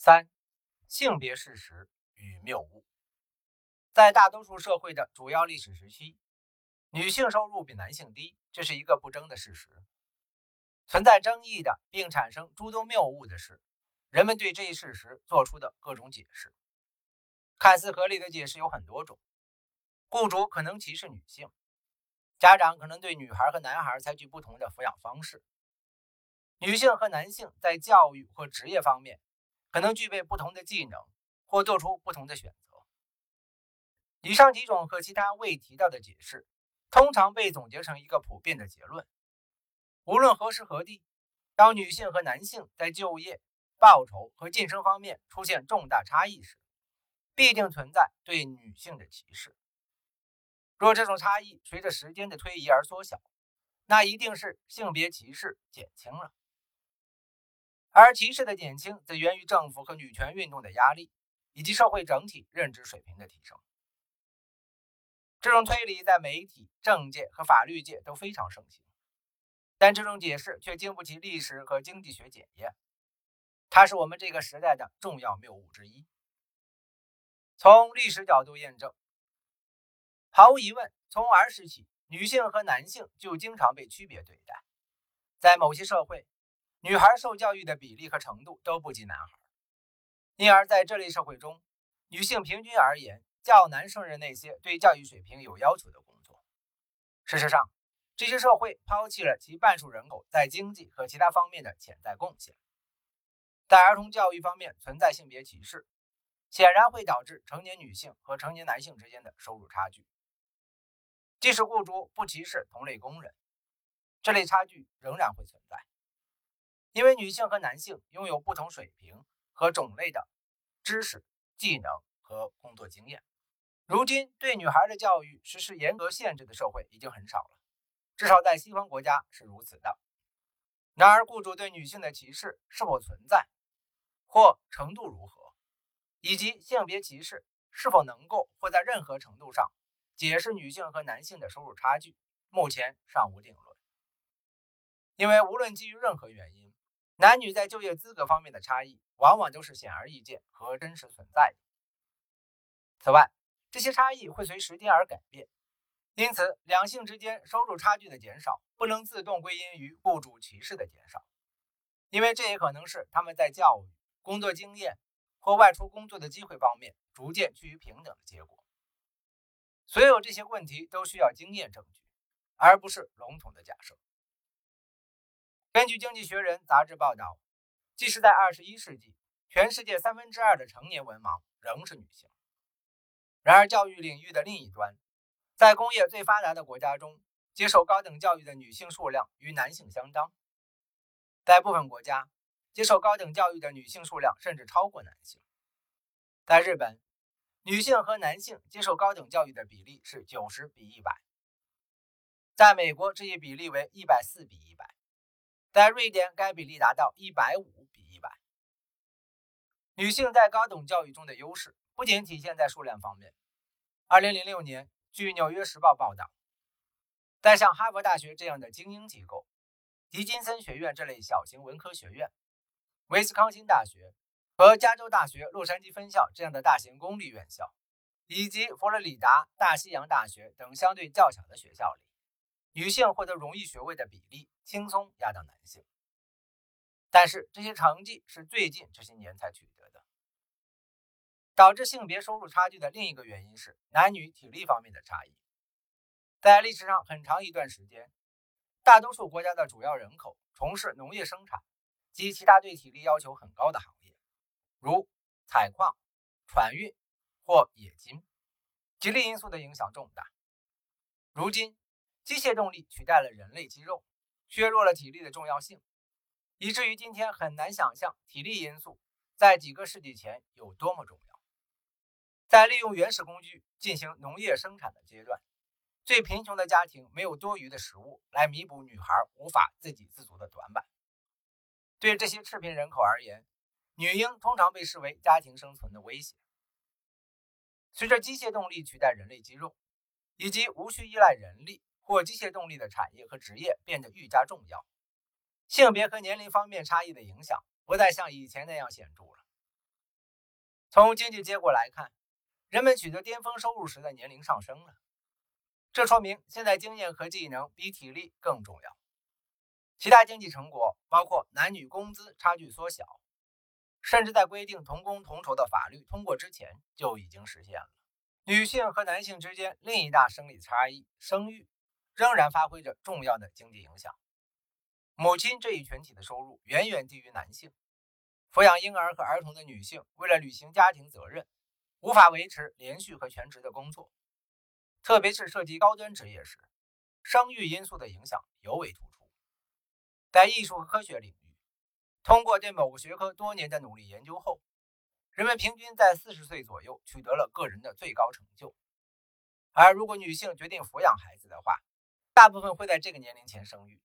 三、性别事实与谬误。在大多数社会的主要历史时期，女性收入比男性低，这是一个不争的事实。存在争议的，并产生诸多谬误的是，人们对这一事实做出的各种解释。看似合理的解释有很多种：雇主可能歧视女性，家长可能对女孩和男孩采取不同的抚养方式，女性和男性在教育或职业方面。可能具备不同的技能，或做出不同的选择。以上几种和其他未提到的解释，通常被总结成一个普遍的结论：无论何时何地，当女性和男性在就业、报酬和晋升方面出现重大差异时，必定存在对女性的歧视。若这种差异随着时间的推移而缩小，那一定是性别歧视减轻了。而歧视的减轻，则源于政府和女权运动的压力，以及社会整体认知水平的提升。这种推理在媒体、政界和法律界都非常盛行，但这种解释却经不起历史和经济学检验，它是我们这个时代的重要谬误之一。从历史角度验证，毫无疑问，从儿时起，女性和男性就经常被区别对待，在某些社会。女孩受教育的比例和程度都不及男孩，因而在这类社会中，女性平均而言较难胜任那些对教育水平有要求的工作。事实上，这些社会抛弃了其半数人口在经济和其他方面的潜在贡献。在儿童教育方面存在性别歧视，显然会导致成年女性和成年男性之间的收入差距。即使雇主不歧视同类工人，这类差距仍然会存在。因为女性和男性拥有不同水平和种类的知识、技能和工作经验。如今，对女孩的教育实施严格限制的社会已经很少了，至少在西方国家是如此的。然而，雇主对女性的歧视是否存在，或程度如何，以及性别歧视是否能够或在任何程度上解释女性和男性的收入差距，目前尚无定论。因为无论基于任何原因，男女在就业资格方面的差异，往往都是显而易见和真实存在的。此外，这些差异会随时间而改变，因此两性之间收入差距的减少不能自动归因于雇主歧视的减少，因为这也可能是他们在教育、工作经验或外出工作的机会方面逐渐趋于平等的结果。所有这些问题都需要经验证据，而不是笼统的假设。根据《经济学人》杂志报道，即使在21世纪，全世界三分之二的成年文盲仍是女性。然而，教育领域的另一端，在工业最发达的国家中，接受高等教育的女性数量与男性相当。在部分国家，接受高等教育的女性数量甚至超过男性。在日本，女性和男性接受高等教育的比例是90比100。在美国，这一比例为140比100。在瑞典，该比例达到一百五比一百。女性在高等教育中的优势不仅体现在数量方面。二零零六年，据《纽约时报》报道，在像哈佛大学这样的精英机构、迪金森学院这类小型文科学院、威斯康星大学和加州大学洛杉矶分校这样的大型公立院校，以及佛罗里达大西洋大学等相对较小的学校里。女性获得荣誉学位的比例轻松压倒男性，但是这些成绩是最近这些年才取得的。导致性别收入差距的另一个原因是男女体力方面的差异。在历史上很长一段时间，大多数国家的主要人口从事农业生产及其他对体力要求很高的行业，如采矿、船运或冶金，体力因素的影响重大。如今，机械动力取代了人类肌肉，削弱了体力的重要性，以至于今天很难想象体力因素在几个世纪前有多么重要。在利用原始工具进行农业生产的阶段，最贫穷的家庭没有多余的食物来弥补女孩无法自给自足的短板。对这些赤贫人口而言，女婴通常被视为家庭生存的威胁。随着机械动力取代人类肌肉，以及无需依赖人力。或机械动力的产业和职业变得愈加重要，性别和年龄方面差异的影响不再像以前那样显著了。从经济结果来看，人们取得巅峰收入时的年龄上升了，这说明现在经验和技能比体力更重要。其他经济成果包括男女工资差距缩小，甚至在规定同工同酬的法律通过之前就已经实现了。女性和男性之间另一大生理差异——生育，仍然发挥着重要的经济影响。母亲这一群体的收入远远低于男性，抚养婴儿和儿童的女性为了履行家庭责任，无法维持连续和全职的工作，特别是涉及高端职业时，生育因素的影响尤为突出。在艺术和科学领域，通过对某个学科多年的努力研究后，人们平均在四十岁左右取得了个人的最高成就。而如果女性决定抚养孩子的话，大部分会在这个年龄前生育。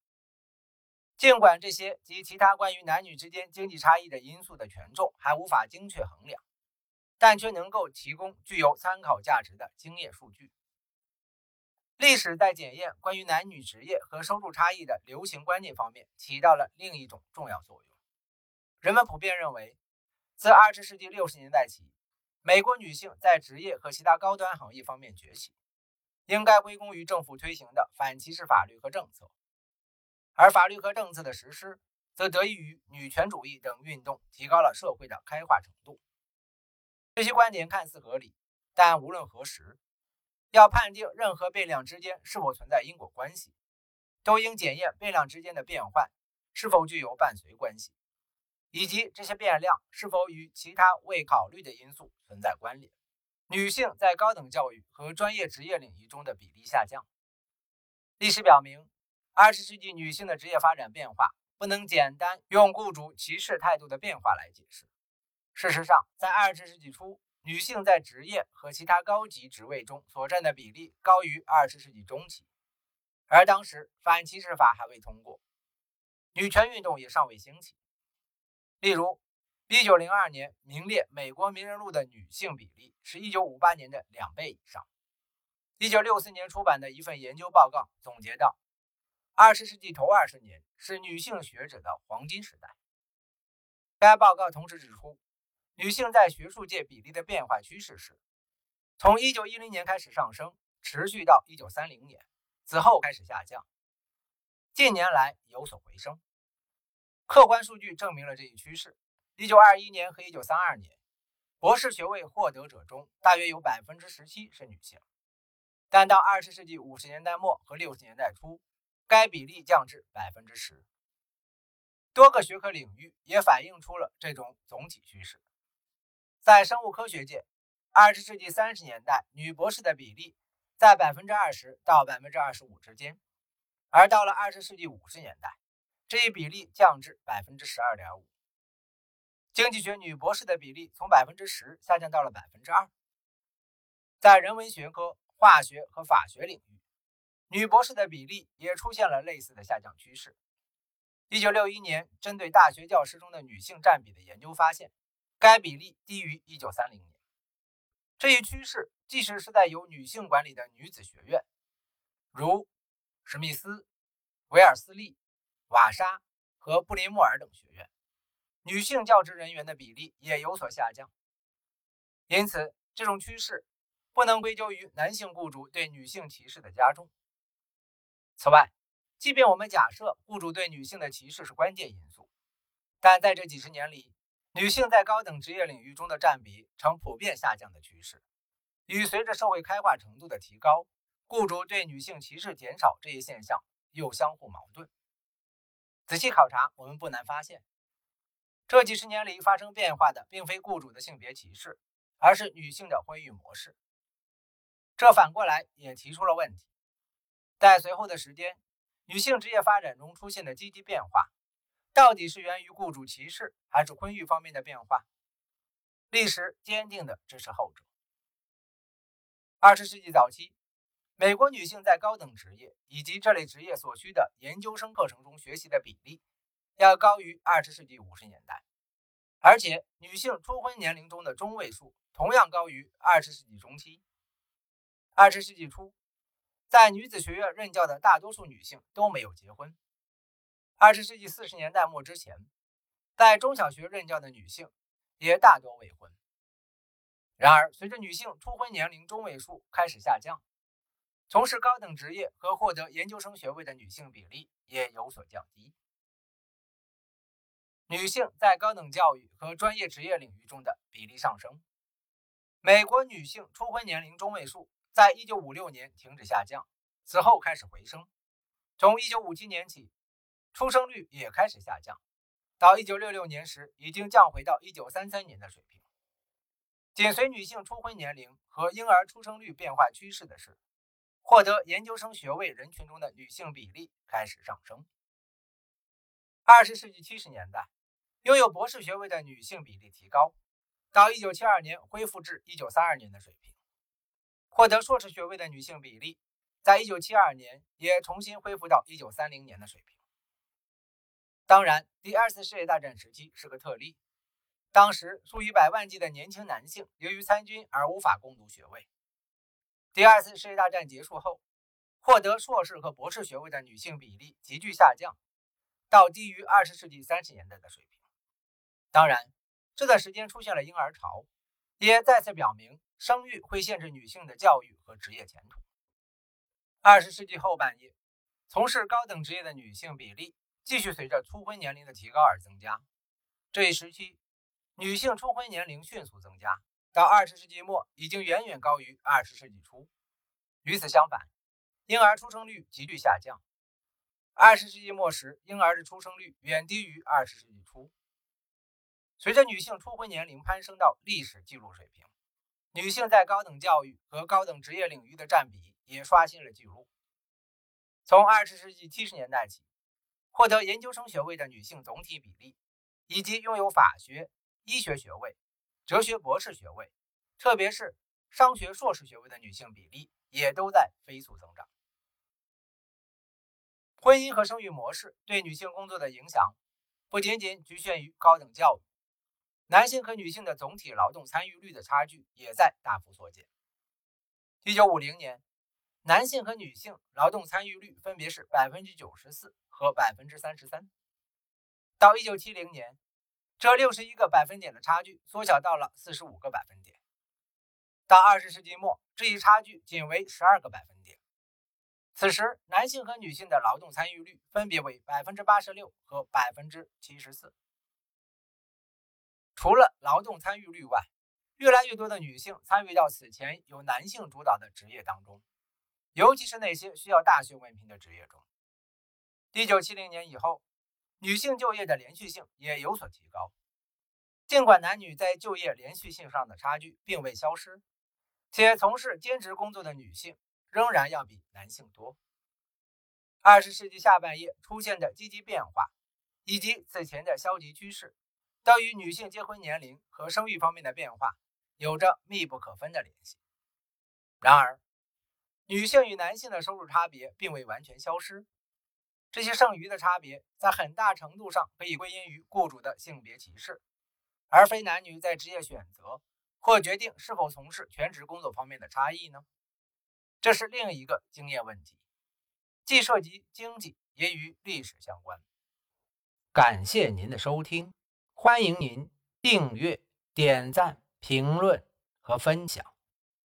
尽管这些及其他关于男女之间经济差异的因素的权重还无法精确衡量，但却能够提供具有参考价值的经验数据。历史在检验关于男女职业和收入差异的流行观念方面起到了另一种重要作用。人们普遍认为，自二十世纪六十年代起，美国女性在职业和其他高端行业方面崛起，应该归功于政府推行的反歧视法律和政策，而法律和政策的实施则得益于女权主义等运动提高了社会的开化程度。这些观点看似合理，但无论何时。要判定任何变量之间是否存在因果关系，都应检验变量之间的变换是否具有伴随关系，以及这些变量是否与其他未考虑的因素存在关联。女性在高等教育和专业职业领域中的比例下降。历史表明，20世纪女性的职业发展变化不能简单用雇主歧视态度的变化来解释。事实上，在20世纪初，女性在职业和其他高级职位中所占的比例高于二十世纪中期，而当时反歧视法还未通过，女权运动也尚未兴起。例如，一九零二年名列美国名人录的女性比例是一九五八年的两倍以上。一九六四年出版的一份研究报告总结道：“二十世纪头二十年是女性学者的黄金时代。”该报告同时指出。女性在学术界比例的变化趋势是，从1910年开始上升，持续到1930年，此后开始下降，近年来有所回升。客观数据证明了这一趋势。1921年和1932年，博士学位获得者中大约有17%是女性，但到20世纪50年代末和60年代初，该比例降至10%。多个学科领域也反映出了这种总体趋势。在生物科学界，二十世纪三十年代女博士的比例在百分之二十到百分之二十五之间，而到了二十世纪五十年代，这一比例降至百分之十二点五。经济学女博士的比例从百分之十下降到了百分之二。在人文学科、化学和法学领域，女博士的比例也出现了类似的下降趋势。一九六一年，针对大学教师中的女性占比的研究发现。该比例低于1930年。这一趋势即使是在由女性管理的女子学院，如史密斯、韦尔斯利、瓦莎和布林莫尔等学院，女性教职人员的比例也有所下降。因此，这种趋势不能归咎于男性雇主对女性歧视的加重。此外，即便我们假设雇主对女性的歧视是关键因素，但在这几十年里，女性在高等职业领域中的占比呈普遍下降的趋势，与随着社会开化程度的提高，雇主对女性歧视减少这一现象又相互矛盾。仔细考察，我们不难发现，这几十年里发生变化的并非雇主的性别歧视，而是女性的婚育模式。这反过来也提出了问题：在随后的时间，女性职业发展中出现的积极变化。到底是源于雇主歧视，还是婚育方面的变化？历史坚定的支持后者。二十世纪早期，美国女性在高等职业以及这类职业所需的研究生课程中学习的比例要高于二十世纪五十年代，而且女性初婚年龄中的中位数同样高于二十世纪中期。二十世纪初，在女子学院任教的大多数女性都没有结婚。二十世纪四十年代末之前，在中小学任教的女性也大多未婚。然而，随着女性初婚年龄中位数开始下降，从事高等职业和获得研究生学位的女性比例也有所降低。女性在高等教育和专业职业领域中的比例上升。美国女性初婚年龄中位数在1956年停止下降，此后开始回升。从1957年起，出生率也开始下降，到1966年时已经降回到1933年的水平。紧随女性初婚年龄和婴儿出生率变化趋势的是，获得研究生学位人群中的女性比例开始上升。二十世纪七十年代，拥有博士学位的女性比例提高。到一九七二年恢复至一九三二年的水平，获得硕士学位的女性比例，在一九七二年也重新恢复到一九三零年的水平。当然，第二次世界大战时期是个特例，当时数以百万计的年轻男性由于参军而无法攻读学位。第二次世界大战结束后，获得硕士和博士学位的女性比例急剧下降，到低于二十世纪三十年代的水平。当然。这段时间出现了婴儿潮，也再次表明生育会限制女性的教育和职业前途。二十世纪后半叶，从事高等职业的女性比例继续随着初婚年龄的提高而增加。这一时期，女性初婚年龄迅速增加，到二十世纪末已经远远高于二十世纪初。与此相反，婴儿出生率急剧下降。二十世纪末时，婴儿的出生率远低于二十世纪初。随着女性初婚年龄攀升到历史记录水平，女性在高等教育和高等职业领域的占比也刷新了记录。从二十世纪七十年代起，获得研究生学位的女性总体比例，以及拥有法学、医学学位、哲学博士学位，特别是商学硕士学位的女性比例，也都在飞速增长。婚姻和生育模式对女性工作的影响，不仅仅局限于高等教育。男性和女性的总体劳动参与率的差距也在大幅缩减。一九五零年，男性和女性劳动参与率分别是百分之九十四和百分之三十三。到一九七零年，这六十一个百分点的差距缩小到了四十五个百分点。到二十世纪末，这一差距仅为十二个百分点。此时，男性和女性的劳动参与率分别为百分之八十六和百分之七十四。除了劳动参与率外，越来越多的女性参与到此前由男性主导的职业当中，尤其是那些需要大学文凭的职业中。一九七零年以后，女性就业的连续性也有所提高。尽管男女在就业连续性上的差距并未消失，且从事兼职工作的女性仍然要比男性多。二十世纪下半叶出现的积极变化，以及此前的消极趋势。都与女性结婚年龄和生育方面的变化有着密不可分的联系。然而，女性与男性的收入差别并未完全消失，这些剩余的差别在很大程度上可以归因于雇主的性别歧视，而非男女在职业选择或决定是否从事全职工作方面的差异呢？这是另一个经验问题，既涉及经济，也与历史相关。感谢您的收听。欢迎您订阅、点赞、评论和分享。